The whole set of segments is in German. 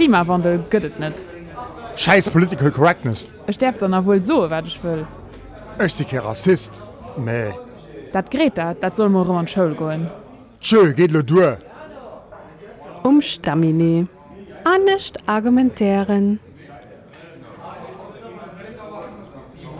Klimawandel gëtt net. Scheiß Political Correctness. Es sterft dann wohl so wat ich will. Ich bin kein Rassist. Nee. Dat Greta, dat soll morgen an Schul goen. Tschö, geht lo durch. Umstamine. Anecht argumentären.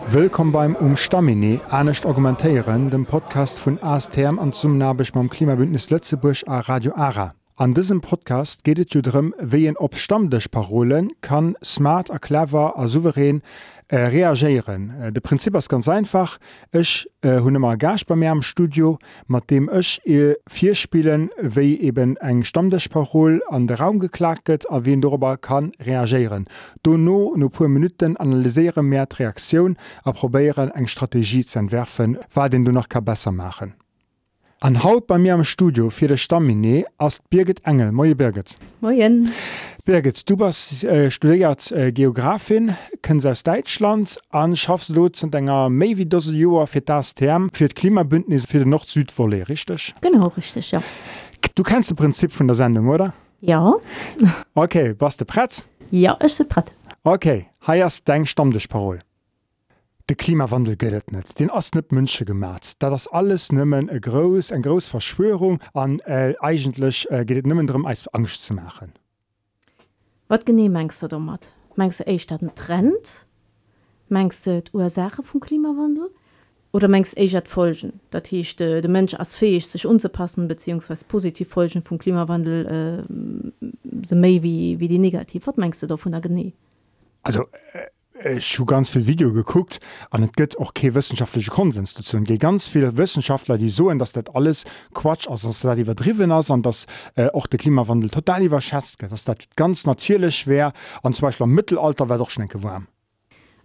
Willkommen beim Umstamine, Anecht Argumentéieren, dem Podcast von ASTM an zum Nabisch beim Klimabündnis Lettzeburg a Radio Ara. An diesem Podcast geht es darum, wie ein op Stammtischparolen kann smart, clever, a souverän äh, reagieren. Äh, de Prinzip ist ganz einfach. Ich äh, habe mal Gast bei mir am Studio, mit dem ich äh, vier Spielen, wie eben ein Stammtischparol an den Raum geklagt wird, a wen darüber kann reagieren. Donno no paar Minuten analysieren mehr die Reaktion, a probieren eine Strategie zu entwerfen, was den du noch besser machen. An Haut bei mir am Studio fir de Stamminé ass Birgit Engel Moie Birgit. Moin. Birgit, du bist äh, studiert äh, Geografin, kennst aus Deutschland an schaffst du zu enger méi wie dose Joer fir das Term fir d Klimabündnis fir den Nord-Südwolle richtig? Genau richtig ja. Du kennst das Prinzip von der Sendung oder? Ja. Okay, was de Pretz? Ja ist se brett. Okay, heiers deng Stammdechparol. De Klimawandel gëtt net. Den ass net Mënsche gemat. Dat das alles nëmmen e gros en gros Verschwörung an äh, eigentlich äh, geht nëmmen drum als Angst zu machen. Wat gene mengst du dommer? Mengst du eich dat Trend? Mengst du Ursache vum Klimawandel? Oder mengst eich dat Folgen? Dat hicht de, de Mensch as fähig sich unzupassen bzw. positiv Folgen vum Klimawandel äh, se méi wie, wie die negativ. Wat mengst du da vun der Gene? Also äh, ich habe ganz viel Video geguckt und es gibt auch kein wissenschaftlicher Konsens dazu. Es gibt ganz viele Wissenschaftler, die so dass das alles Quatsch ist, dass das übertrieben ist und dass äh, auch der Klimawandel total überschätzt wird, dass das ganz natürlich wäre und zum Beispiel im Mittelalter wäre doch schnell warm.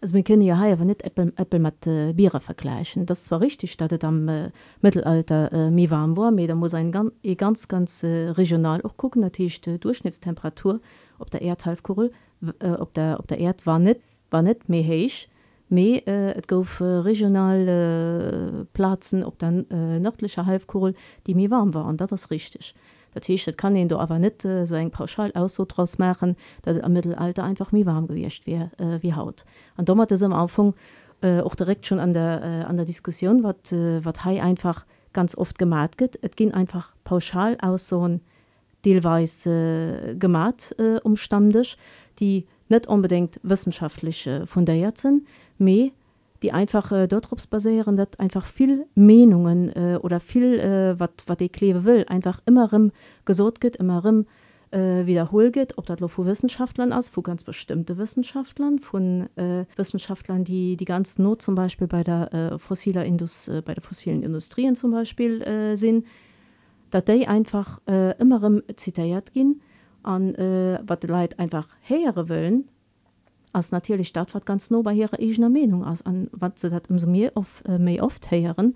Also wir können ja hier aber nicht Äpfel, Äpfel mit äh, Biere vergleichen. Das zwar richtig, dass es am äh, Mittelalter äh, mehr warm war, aber da muss ein ganz, ganz, ganz äh, regional auch gucken, natürlich die Durchschnittstemperatur auf der Erdhalbkugel, äh, auf der, auf der Erde war nicht war net méi héich méi äh, et gouf äh, regionale äh, Plazen op der äh, nördlicher Halfkohl, die mir warm war an dat das richtig. Dat heißt, kann du aber net äh, so eng pauschal ausdros machen, dat am Mittelalter einfach mir warm gewircht wie, äh, wie haut. An dommer es am Anfang äh, auch direkt schon an der, äh, an der Diskussion wat äh, wat hai einfach ganz oft gemat get. Et ging einfach pauschal aus so deelweis äh, gemat äh, umstandech, die net unbedingt wissenschaftliche fundéiert sind me die einfach äh, dortrops basieren dat einfach viel Menungen äh, oder viel äh, wat wat die kleve will einfach immer im gesot geht immer im äh, wiederhol geht ob dat vor Wissenschaftlern aus wo ganz bestimmte Wissenschaftlern von äh, Wissenschaftlern die die ganz Not zum Beispiel bei der äh, fossiler Indus äh, bei der fossilen Industrien zum Beispiel äh, sind dat einfach äh, immer im zitiert gehen an äh, wat de Leiit einfach heere wëllen ass natürlich dat wat ganz no bei ihrer egener Menung ass an wat se dat umso mir of äh, méi oft heieren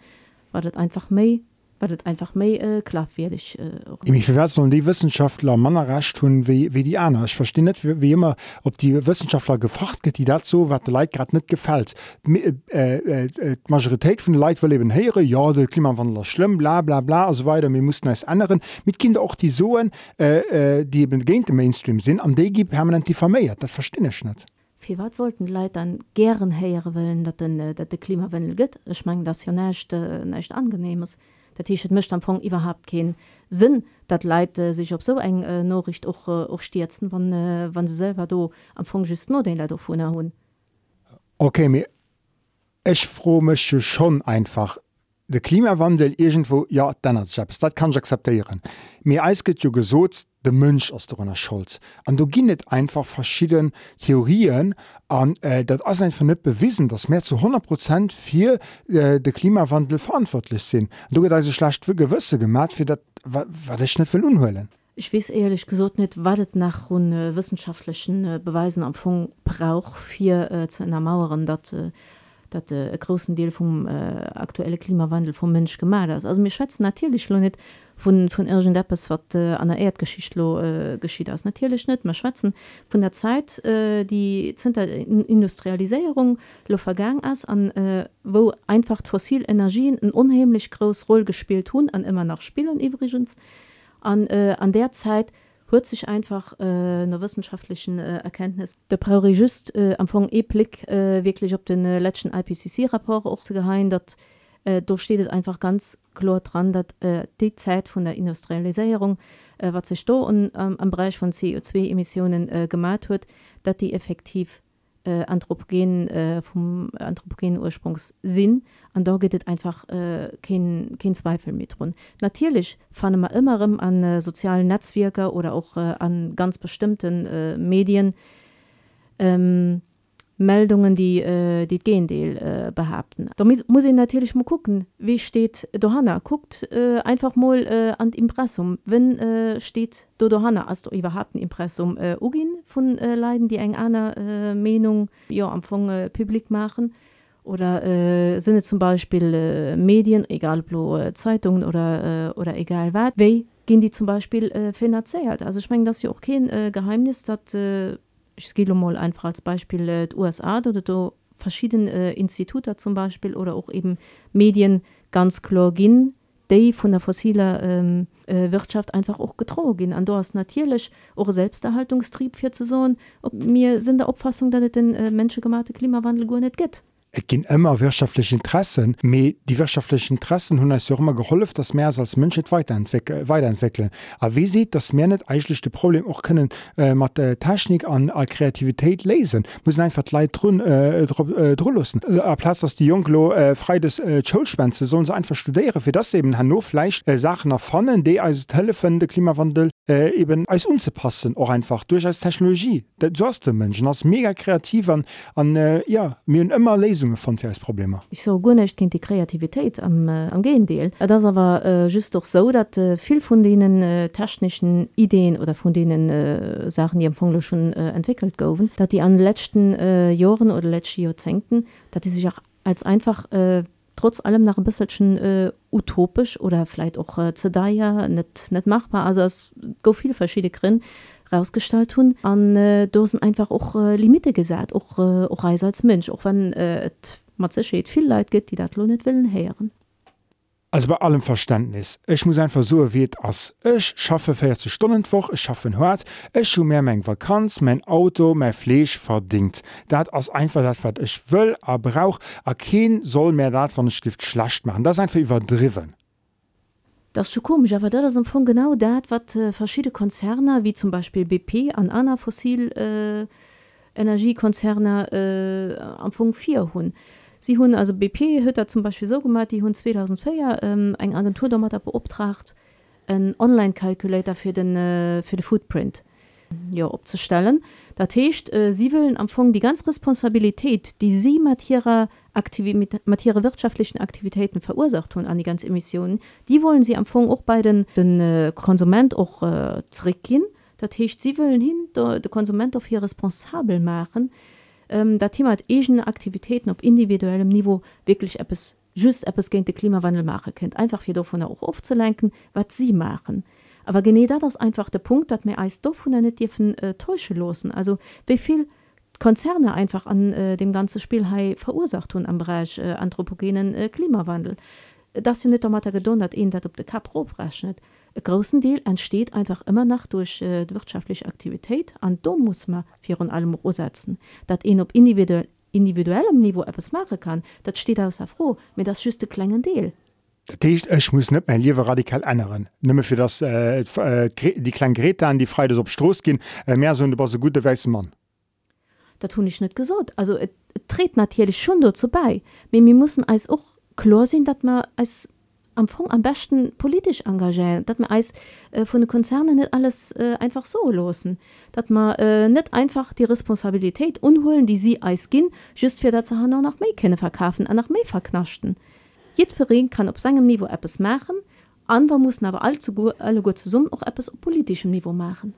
war dat einfach méi wat einfach méi äh, klaffädig äh, mich sollen die Wissenschaftler manner racht tun wie, wie die an ich verstehe net wie, wie immer ob die Wissenschaftler gefragt get die dat so wat de Leiit grad net gefällt. Äh, äh, äh, Majorität von Leiit verleben heere ja de Klimawandler schlimm bla bla bla also weiter wir mussten es anderen mit Kinder auch die soen äh, äh, die eben gegen den Mainstream sind an de gi permanent die vermeiert dat verstehe ich net Wie wat sollten Leiit dann gern heiere willen dat den äh, dat de Klimawandel gëtt ich meng das ja nächte äh, nächt angenehmes T-Shirt mischt am Fong überhaupt keinen Sinn dat Leute sich op so eng äh, Norricht auch äh, auch stürzen wann äh, wann sie selber do am Fong just nur den Leute von hun okay ich froh möchte schon einfach de Klimawandel irgendwo ja dannnners dat kann ich akzeptieren. Mir eisket jo gesot de Mënsch aus der Schulz. An du ginnet einfach verschieden Theorien an äh, dat ass ein vernëpp bewiesen, dass mehr zu 100 Prozent fir äh, de Klimawandel verantwortlich sinn. Du get se schlecht für Gewësse gemat fir dat watch net will unhhöllen. Ich wies ehrlich gesot net watt nach hun äh, wissenschaftlichen äh, Beweisen am Fong brauch fir äh, zu einer Maueren dat äh, dat äh, großen Deel vom äh, aktuelle Klimawandel vom Mensch gemalt ist. Also mir schätzen natürlich lo net von, von irgend Deppes wat äh, an der Erdgeschichtlo äh, geschieht aus natürlich net man schwätzen von der Zeit äh, die Industrialisierung lo vergang as an äh, wo einfach fossilenergien ein unheimlich groß roll gespielt hun an immer nach Spielen übrigens an, äh, an der Zeit hört sich einfach äh, einer wissenschaftlichen äh, Erkenntnis. Der just äh, am Anfang E-Blick äh, wirklich auf den äh, letzten IPCC-Rapport auch zu geheim, dass äh, da steht einfach ganz klar dran, dass äh, die Zeit von der Industrialisierung, was sich da und, ähm, am Bereich von CO2-Emissionen äh, gemacht wird, dass die effektiv äh, anthropogen äh, vom anthropogenen Ursprungs sinn an da geht einfach äh, kein, kein Zweifel mit run natürlich fan man immer an äh, sozialen Netzwerke oder auch äh, an ganz bestimmten äh, Medien ähm, Meldungen die äh, die Gendeel äh, behaupten. Da muss, ich natürlich mal gucken, wie steht Dohanna guckt äh, einfach mal äh, an Impressum. Wenn äh, steht do Dohanna als du überhaupt ein Impressum äh, Ugin von äh, Leiden, die eng einer äh, Meinung ja am Anfang äh, publik machen. Oder äh, sind zum Beispiel äh, Medien, egal blo äh, Zeitungen oder, äh, oder egal was, wie gehen die zum Beispiel äh, finanziert. Also ich meine, das ist ja auch kein äh, Geheimnis, dass ich mal einfach als Beispiel äh, USA oder do verschiedene Institute zum Beispiel oder auch eben Medien ganz klar gehen, die von der fossiler ähm, äh, Wirtschaft einfach auch getrogen. An du hast natürlich auch Selbsterhaltungstrieb für zu sagen, mir sind der Auffassung, dass es den äh, menschengemachte Klimawandel gar nicht geht. Et ginn ëmmer wirtschaftliche Interessen, méi die wirtschaftlichen Interessen hunn als Jommer geholft, dats Meer als Mënschet weiterentwickeln. A wie seet, dats Meer net eichlichchte Problem och kënnen äh, mat äh, Technik an a Kreativitéit lesen, muss einfach Leiit run äh, drlussen. Äh, a Platz ass die Junglo äh, frei des äh, Schulspenze so se einfach studéiere, fir das eben han no Fleisch äh, Sachen erfannen, déi als Telefon de Klimawandel äh, eben als unzupassen och einfach durch als Technologie. Dat soste Mënschen ass mega kreativ an an äh, ja, mir ëmmer lesen Lesungen von Problem. Ich so gunnecht kind die Kreativität am, äh, am Gendeel. Das aber äh, just doch so, dat äh, viel von denen äh, technischen Ideen oder von denen äh, Sachen, die am Fongel schon äh, entwickelt goen, dat die an letzten äh, Jahren oder letzte Jahrzehnten, dat die sich auch als einfach äh, trotz allem nach ein bisschen äh, utopisch oder vielleicht auch äh, daher nicht, nicht machbar. Also es go viele verschiedene Gründe rausgestalt hun an äh, dosen einfach auch äh, Limite gesagt auch äh, auch als Mensch auch wenn äh, man viel Leid gibt die lo nicht willen heeren. Also bei allem Verständnis ich muss einfach so wie as ich schaffe 40 Stundenwoch ich schaffe hört ich schon mehr mein Vakanz mein Auto mein Fleisch verdient. Dat als einfach dat wat ich will aber brauch erken soll mehr dat von Stift schlacht machen. Das einfach überdriven Das schon komisch, aber das ist von genau das, was äh, verschiedene Konzerne, wie zum Beispiel BP, an einer fossil äh, äh, am Anfang 4 haben. Sie haben, also BP hat da zum Beispiel so gemacht, die haben 2004 ähm, eine Agentur damals beauftragt, einen Online-Calculator für den, äh, für den Footprint ja, abzustellen. Das heißt, äh, sie wollen am Anfang die ganze Responsabilität, die sie mit ihrer Aktivi mit, mit ihre wirtschaftlichen Aktivitäten verursacht und an die ganzen Emissionen, die wollen sie am Anfang auch bei den, den äh, Konsument auch äh, zurückgehen. Das heißt, sie wollen hin, der Konsument auf hier responsabel machen, ähm, das Thema hat eigene Aktivitäten auf individuellem Niveau wirklich etwas just etwas gegen den Klimawandel machen könnt einfach wieder davon auch aufzulenken was sie machen. Aber genau da das einfach der Punkt dass mir Eis doch von nicht dürfen äh, täusche losen also wie viel Konzerne einfach an äh, dem ganze Spielhai verursacht und am Bereich äh, anthropogenen äh, Klimawandel. Das nicht gedonnert ihn op de Kap rechnet großen Deal entsteht einfach immer nach durch äh, wirtschaftliche Aktivität. An da muss man für und allem setzen dat ihn ob individuell individuellem Niveau etwas machen kann das steht aus froh mit das schüste klengen Deal. Ech muss net mein liewe radikal ändern. Nëmme fir äh, äh, die klein Grete an die Freides op Stroos gin äh, Meer so war so gute we Mann. Dat hun ich net gesot. Also et, et natürlich schon dazu bei. mir muss als och chlor sinn, dat man als am Fong am besten politisch engagieren, dat man als äh, vu den Konzerne net alles äh, einfach so losen, dat man äh, net einfach die Responsabilität unholen, die sie als gin just fir dat ze han nach méi kenne verkaufen an nach méi verknaschten. Jed Verein kann op segem Niveau Apps machen, anwer muss aber allzu gut alle gut zu summen auch Apps op politischem Niveau machen.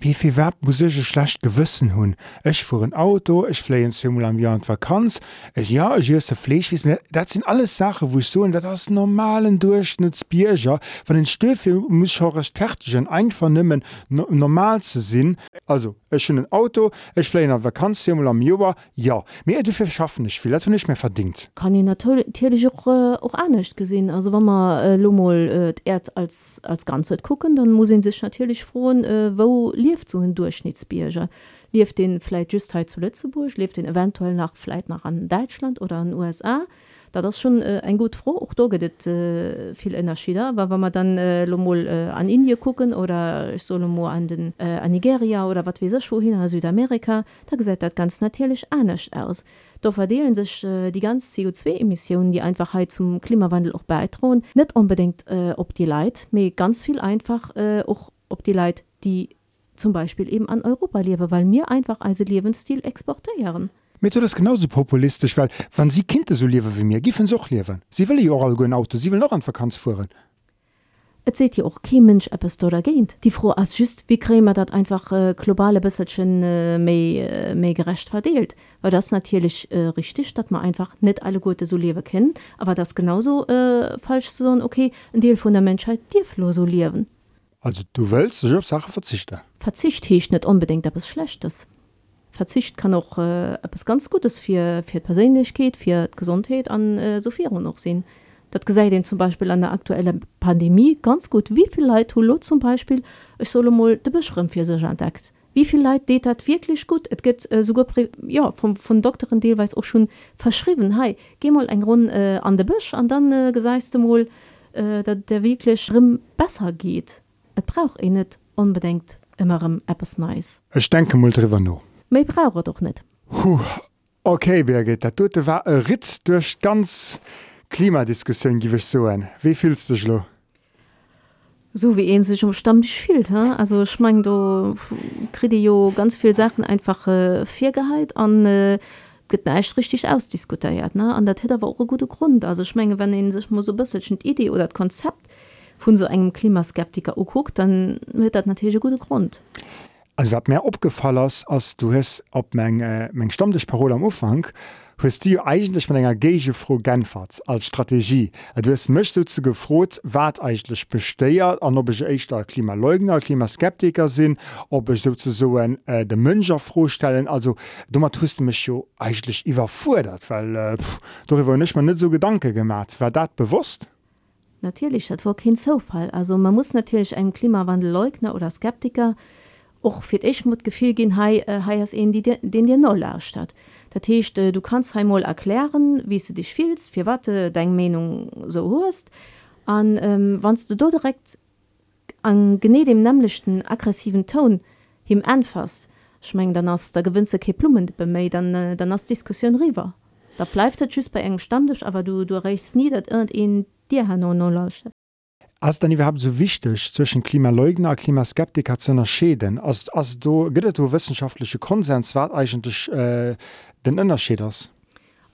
Wie viel Wert muss ich schlecht gewissen hun ich fuhr ein Auto ich fle Simul am Jahr Vakanz. Ich ja ich esse Fleisch wie mir das sind alles Sachen wo ich so dat das normalen Durchschnittsbierger von den Stöfe muss schon recht fertig einfach nimmen no, normal zu sinn also ich schon ein Auto ich fle nach Vakanz Simul am Jober ja. Mir dafür schaffen ich will nicht mehr verdient. Kann ich natürlich auch, äh, auch nicht gesehen. Also wenn man äh, Lumol äh, Erd als als ganze gucken dann muss sich natürlich frohen äh, wo lief so ein Durchschnittsbierger lief den vielleicht justheit zu Lützeburg lief den eventuell nach vielleicht nach an Deutschland oder an USA da das schon äh, ein gut froh auch da geht äh, viel Energie da. Aber wenn man dann äh, mal, äh, an Indien gucken oder ich soll an den äh, an Nigeria oder was wie wohin nach Südamerika da gesagt das ganz natürlich anders aus. Da verdeelen sich äh, die ganz CO2-Emissionen die Einfachheit zum Klimawandel auch beitrauen nicht unbedingt äh, ob die Leid mir ganz viel einfach äh, auch ob die Leid die zum Beispiel eben an Europa lebe, weil mir einfach als Lebensstil exportieren. Mit das genauso populistisch, weil wann sie Kinder so leben wie mir giffen soch leben. Sie will ja auch ein Auto, sie will noch an Verkanz fuhren. Et seht ihr auch kein Mensch etwas da geht. Die froh als just wie krämer dat einfach äh, globale bisschen äh, mehr, äh, gerecht verdeelt. weil das natürlich äh, richtig, dass man einfach nicht alle gute so leben kennen, aber das genauso äh, falsch so okay ein Teil von der Menschheit dir flo so leben. Also du willst auf Sache verzichten. Verzicht ich nicht unbedingt etwas Schlechtes. Verzicht kann auch äh, etwas ganz Gutes für, für Persönlichkeit, für Gesundheit an äh, Sophia noch sehen. Das gesagt dem zum Beispiel an der aktuellen Pandemie ganz gut. Wie viel Leid Hulo zum Beispiel ich soll mal die Beschrift für sich entdeckt. Wie viel Leid geht das wirklich gut? Es gibt äh, sogar ja, von, von Doktoren teilweise auch schon verschrieben. Hey, geh mal einen Grund äh, an den Busch und dann äh, gesagt mal, äh, dass der wirklich besser geht. Et brauch e net unbedingt immerem Apps nice. Ech denke mal drwer no. Mei braucher doch net. Okay Birgit, dat dote war e Ritz durch ganz Klimadiskussion giwech so en. Wie fielst duch lo? So wie en sich umstamm dich fiel also schmeng du kritio ganz viel Sachen einfache äh, Viergeheit an äh, nicht richtig ausdiskutiert ne an der hätte aber auch gute Grund also schmenge wenn ihnen sich muss so bisschen Idee oder Konzept von so engem Klimaskeptiker guckt, dann wird dat natürlich gute Grund. Also wat mehr opgefallers als du hast op meng äh, stammtisch Parole am Ufang, hast du eigentlich mit enger Gege froh Genfahrt als Strategie. du hast mich du zu gefrot, wat eigentlich besteiert, an ob ich echt echtter Klimaleugner, Klimaskeptiker sinn, ob ich sozusagen äh, de Mënscher vorstellen. Also du mat tust mich jo eigentlich überfordert, weil äh, pff, darüber nicht man nicht so Gedanke gemacht. War dat bewusst? Natürlich das war kein Zufall. Also man muss natürlich einen Klimawandel leugner oder Skeptiker. Auch für ich muss gefühl gehen hey, äh, hey, die den dir null statt das heißt, äh, du kannst einmal erklären wie du dich fühlst für warte deine Meinung so hast. An ähm, wann du dort direkt an gene dem nämlichchten aggressiven Ton ihm anfasst schmengen dann hast der gewünsche Blumen bei dann äh, dann hast Diskussion river da bleibt der tschüss bei engem Stammtisch aber du du reichst nie dat irgendein Dir han no lausche. Ass dann überhaupt so wichtig zwischen Klimaleugner Klimaskeptiker zu unterschäden als, als du gehtt du wissenschaftliche Konsens war eigentlich äh, den Unterschieders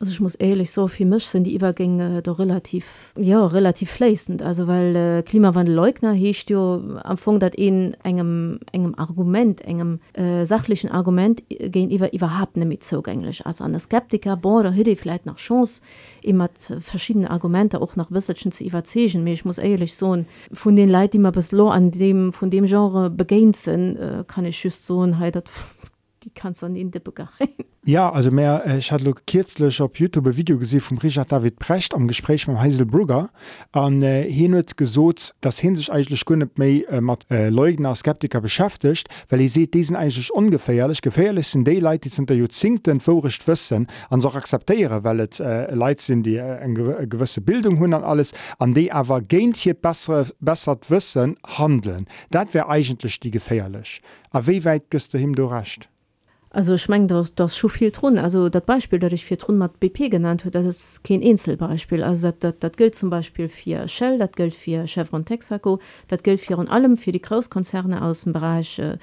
also ich muss ehrlich so viel misch sind die Übergänge doch relativ ja relativ fließend. Also weil äh, Klimawandel leugner hecht ja am Funk dat in engem engem Argument engem äh, sachlichen Argument gehen über überhaupt nicht mit zugänglich. Als an Skeptiker bo oder hätte vielleicht nach Chance immer verschiedene Argumente auch nach Wissenschaftlichen zu überzeugen. Mir ich muss ehrlich so von den Leid die man bis an dem von dem Genre begehen sind äh, kann ich just so halt die kannst an in de begein Ja also mehr äh, ich hat kürzlich op Youtube Video gesehen vom Richard David Precht am Gespräch mit Heiselbrugger an äh, hin gesot dass hin sich eigentlich gonne méi äh, mat äh, Leugner Skeptiker beschäftigt, weil ihr seht diesen eigentlich ungefährlich gefährlich sind Daylight die sind der Jozinkten vorrecht wissen an so akzeptiere, weil het äh, Leid sind die äh, en gewisse Bildung hun an alles an de aber geint hier bessere bessert wissen handeln. Dat wäre eigentlich die gefährlich. A wie weit gist du him du racht? Also ich mein, das, das schon viel tun also das Beispiel das ich für Tron mit BP genannt wird das ist kein Einzelbeispiel also das, das, das gilt zum Beispiel für Shell das gilt für Chevron Texaco das gilt für und allem für die Großkonzerne aus dem Bereich äh,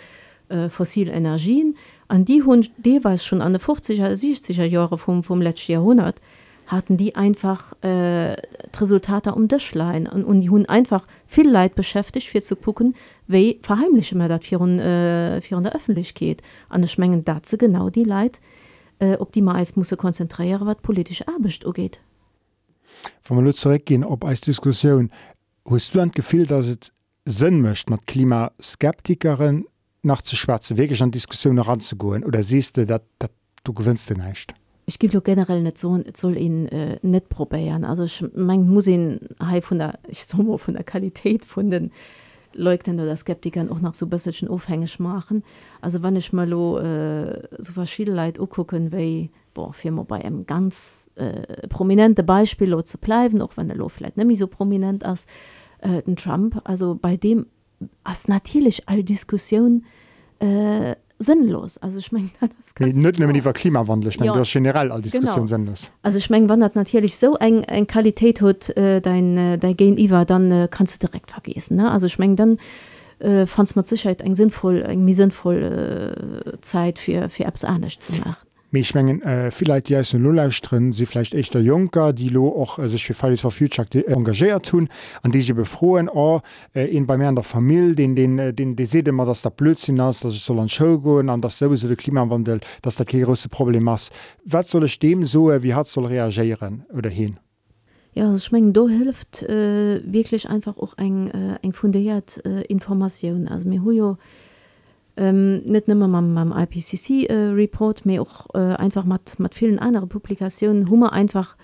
äh fossile Energien. An die hun jeweils schon an der 50er 60er Jahre vom vom letzten Jahrhundert hatten die einfach äh, Resultate um Dschlein und, und die hun einfach viel Leid beschäftigt für zu gucken wie verheimliche man dat für, äh, für der Öffentlichkeit an schmengen dazu genau die Leid äh, ob die meist muss konzentrieren was politisch erbecht geht Von man zurückgehen ob als Diskussion hast du ein Gefühl dass es sinn mcht mat Klimaskeptikerin nach zu schwarze Wege an Diskussion ranzugehen oder siehst du dat, dat du gewinnst den nicht ich gebe generell nicht so soll ihn äh, nicht probieren. Also ich mein, muss ihn von der ich so von der Qualität von den Leugnen oder Skeptikern auch nach so bisschen aufhängig machen. Also wann ich mal äh, so verschiedene Leid gucken wie für bei einem ganz äh, prominente Beispiel zu bleiben auch wenn der Lo vielleicht nämlich so prominent als äh, Trump. Also bei dem als natürlich all Diskussion äh, sinnlos. Also ich mein, nee, Klimawandel ich mein, ja. generell all Diskussion sinnlos. Also ich mein, wandert natürlich so eng ein Qualität hat äh, dein äh, dein Gen Iva dann äh, kannst du direkt vergessen ne? also ich mein, dann äh, fand man Sicherheit eng sinnvoll eng mir sinnvoll äh, Zeit für für Apps ernst zu machen Mechmengen äh, vielleicht ja Lolauusren sie vielleicht echt der Junker, die lo auch äh, sich für Fridays for Future äh, engagiert tun, an die sie befroen oh, äh, in bei mir an der Familie, den den, äh, den die se immer, dass der Blödsinn hast, dass ich soll an Show go an das sowieso der Klimawandel, dass der große Problem hast. Was soll ich dem so äh, wie hat soll reagieren oder hin? Ja, schmengen do hilft äh, wirklich einfach auch eng äh, eng fundiert äh, Information also mir hu ähm, net nimmer man beim IPCC äh, mir auch äh, einfach mat vielen andere Publikationen Hummer einfach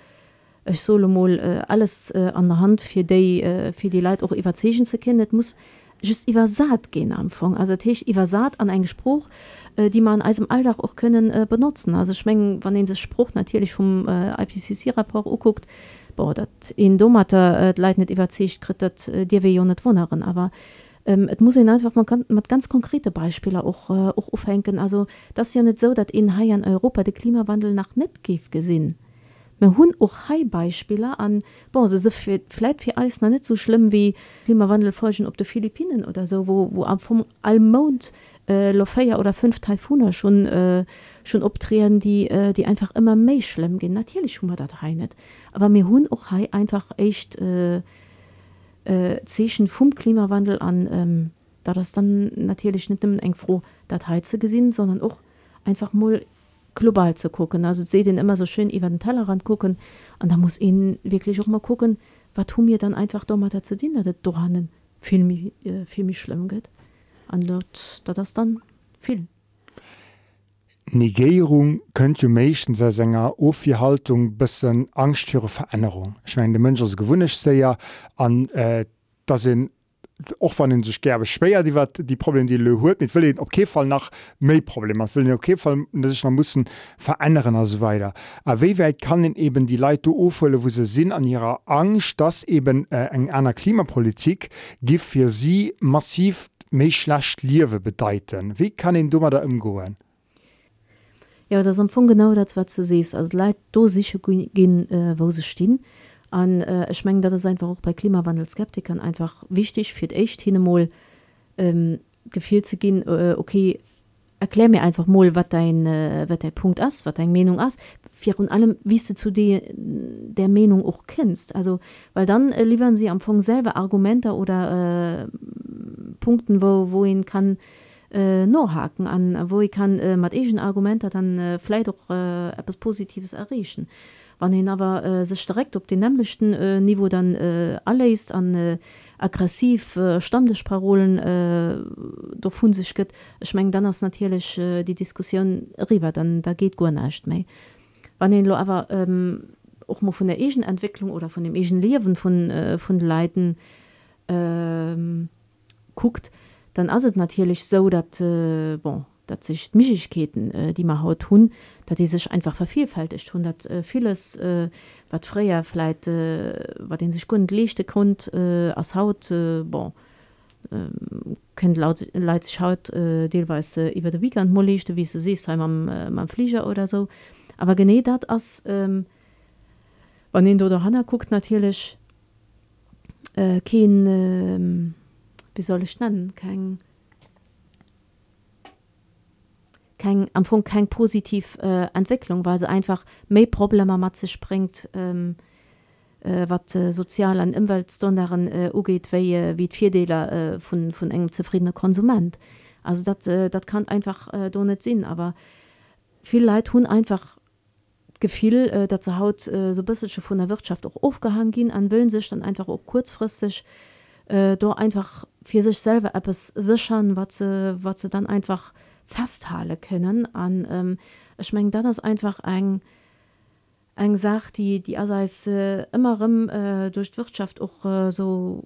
ich solo mal äh, alles äh, an der Hand für die äh, für die Leute auch Evazen zu kennen. Muss just über Saat gehen am Anfang. Also über Saat an einen Spruch äh, die man als im Alltag auch können äh, benutzen. Also schmengen wann den Spruch natürlich vom äh, IPCC Rapport guckt dat in Domater äh, leit net iwwer krit dat äh, Dir we jo net Wonerin aber äh, ähm, et muss einfach man kann mat ganz konkrete Beispiele auch äh, auch aufhängen. Also das ja net so dat in Hai an Europa de Klimawandel nach net gef gesinn. Hun auch Hai Beispiele an vielleicht für Eis nicht so schlimm wie Klimawandel op der Philippinen oder so wo wo am vom Almond äh, Lofeier oder fünf Taifuner schon äh, schon opdrehen die äh, die einfach immer me schlimm gehen. Natürlich schon mal dat nicht. Aber mir hun auch Hai einfach echt äh, äh, zeschen vum Klimawandel an ähm, da das dann natürlich nicht eng froh dat heize gesinn, sondern auch einfach mal global zu gucken. Also se den immer so schön über den Tellerrand gucken und da muss ihnen wirklich auch mal gucken, was tu mir dann einfach do mal dazu dienen, dat Dohannen viel, äh, viel mich schlimm geht an dort da das dann viel. Jo méchen se Sänger Offihaltung bisssen angsttüre Veränderung. Ich mein de Mëncher gewunnecht se ja an äh, da sinn och van den sech gerbe schwéier, die wat die Problem die lo huet mit will okay fall nach méi Problem will fall sech man muss verändern as weiter. Wéi weit kann den eben die Leiit ofëlle, wo se sinn an ihrer Angst, dass eben äh, eng einer Klimapolitik gif fir sie massiv méi schlecht liewe bedeiten. Wie kann den dummer da umgoen? Ja das am von genau dat wat ze sees als Leiit do sich gin äh, wo se stehen. An äh, ich mengen dat es einfach auch bei Klimawandelsskeptikern einfach wichtig fir echt hinmol ähm, gefehl zu gin äh, okay erklär mir einfach mal wat dein äh, der Punkt ass wat dein Menung ass vier und allem wie du zu dir der Menung auch kennst. Also weil dann äh, liefern sie am Anfang selber Argumente oder äh, Punkten wo wohin kann äh, äh, no haken an wo ich kann äh, matischen Argumente dann äh, vielleicht auch äh, etwas positives errechen wann hin aber sich direkt op den nämlichchten äh, Niveau dann äh, alle ist an aggressiv äh, Stammesparolen äh, doch fun sich geht ich meng dann das natürlich äh, die Diskussion river dann da geht go nicht mehr. Wann den aber ähm, auch mal von der Asian Entwicklung oder von dem Asian Leben von äh, von Leiden äh, guckt, dann as natürlich so dat äh, bon dat sich Michketen äh, die man haut tun dat die sich einfach vervielfältigt hun äh, vieles äh, wat freier vielleicht äh, wat den sich kun lechte kund äh, as haut äh, bon äh, könnt laut sich haut äh, deweise iwwer de weekend mochte wie se se am äh, man flieger oder so. Aber gene dat as ähm, wann den du der hanna guckt natürlich äh, kein äh, wie soll ich nennen kein kein, am Funk kein positiv äh, Entwicklung, weil sie einfach mehr Probleme mit sich bringt, ähm, äh, was äh, sozial an Umweltstandarden äh, angeht, wie, äh, wie die Vierdeler äh, von, von einem zufriedenen Konsument. Also das äh, kann einfach äh, da nicht sein, aber viele Leute tun einfach gefiel äh, dat ze haut äh, so bis von der Wirtschaft auch aufgehangen gehen an willen sich dann einfach auch kurzfristig da einfach für sich selber es sichern was sie, was sie dann einfach festhalle können. An ähm, ich mein, dann ist einfach ein eng sagt die die also äh, immer äh, durch Wirtschaft auch äh, so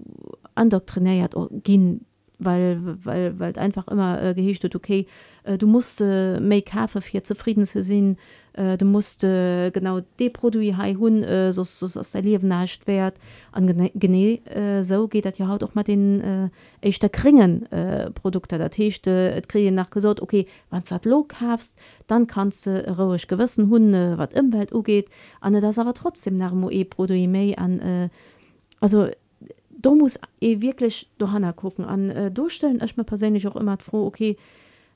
andoktriniert gehen weil weil weil einfach immer äh, gehecht okay äh, du musst äh, make have für zufrieden zu sehen äh, du musst äh, genau de Produkt hun äh, so, so, so der Leben nachcht wert. An gene äh, so geht dat ja haut auch mal den äh, echt der kringen äh, Produkte. Der Techte äh, kre nach gesagt okay wann hat lo hast dann kannst du ruhig gewissen hunde wat im Welt geht an das aber trotzdem nach Moe Produkt an äh, also du muss e wirklich do hanna gucken. An äh, durchstellen ich mir persönlich auch immer froh okay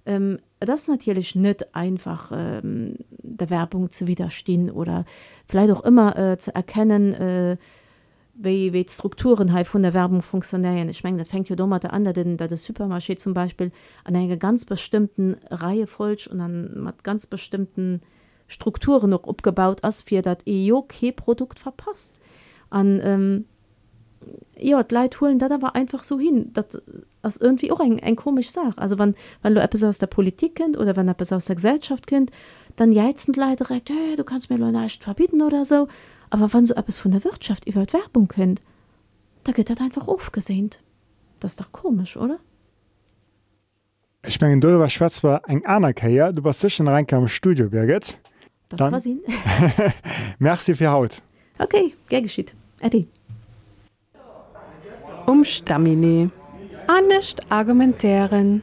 ähm, das natürlich nicht einfach ähm, der Werbung zu widerstehen oder vielleicht auch immer äh, zu erkennen äh, wie, wie Strukturen halt von der Werbung funktionieren. Ich meine das fängt ja dummer an denn da das Supermarché zum Beispiel an einer ganz bestimmten Reihe falsch und dann hat ganz bestimmten Strukturen noch abgebaut als für das EOK-Produkt verpasst. An ähm, ja leid holen da da war einfach so hin. Das irgendwie auch ein, ein komisch sag also wann wann du etwas aus der Politik kennt oder wenn er etwas aus der Gesellschaft kennt dann jeizend leid direkt hey, du kannst mir nicht verbieten oder so. Aber wann so etwas von der Wirtschaft über Werbung kennt da geht das einfach aufgesehnt. Das ist doch komisch oder? Ich mein, du war Schwarz war eng anerkeier du warst zwischen rein am Studio Birgit dann merci für Haut okay ger geschieht Eddie um Stamine. Annecht argumentéieren.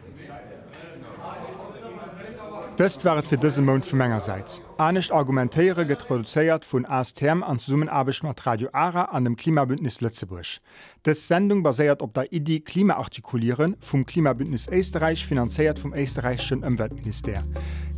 Dëst wart fir dëse Mount vu Mengegerseits. Anecht argumentéiere get produzéiert vun ASTM an Summenabeg mat Radio Ara an dem Klimabündnis Lettzebusch. Des Sendung baséiert op der Idee Klimaartikulieren vum Klimabündnis Eistereich finanzéiert vum Eistereichschen Umweltminister.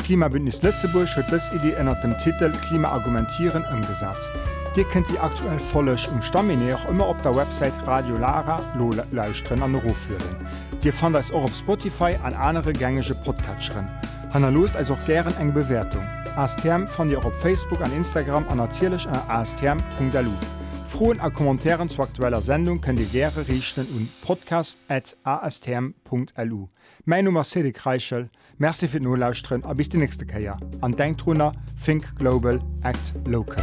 Klimabündnis Lettzebusch huet dës Idee ënner dem Titel „Klimaargumentieren ëmgesatz. Dir kennt die aktuell vollech um Stamine auch immer op der Website Radio Lara Loleuchten an Roführen. Dir fand als auch op Spotify an andere gängige Podcatcherin. Hanna lost also auch gern eng Bewertung. ASTM fand ihr auch auf Facebook an Instagram an natürlich an astm.lu. Frohen a Kommentaren zu aktueller Sendung könnt ihr gerne richten und podcast@astm.lu. Mein Nummer Cedric Reichel, Merci für nur Lausren, a bis die nächste Käier. An Denktruner, Think Global, Act Local.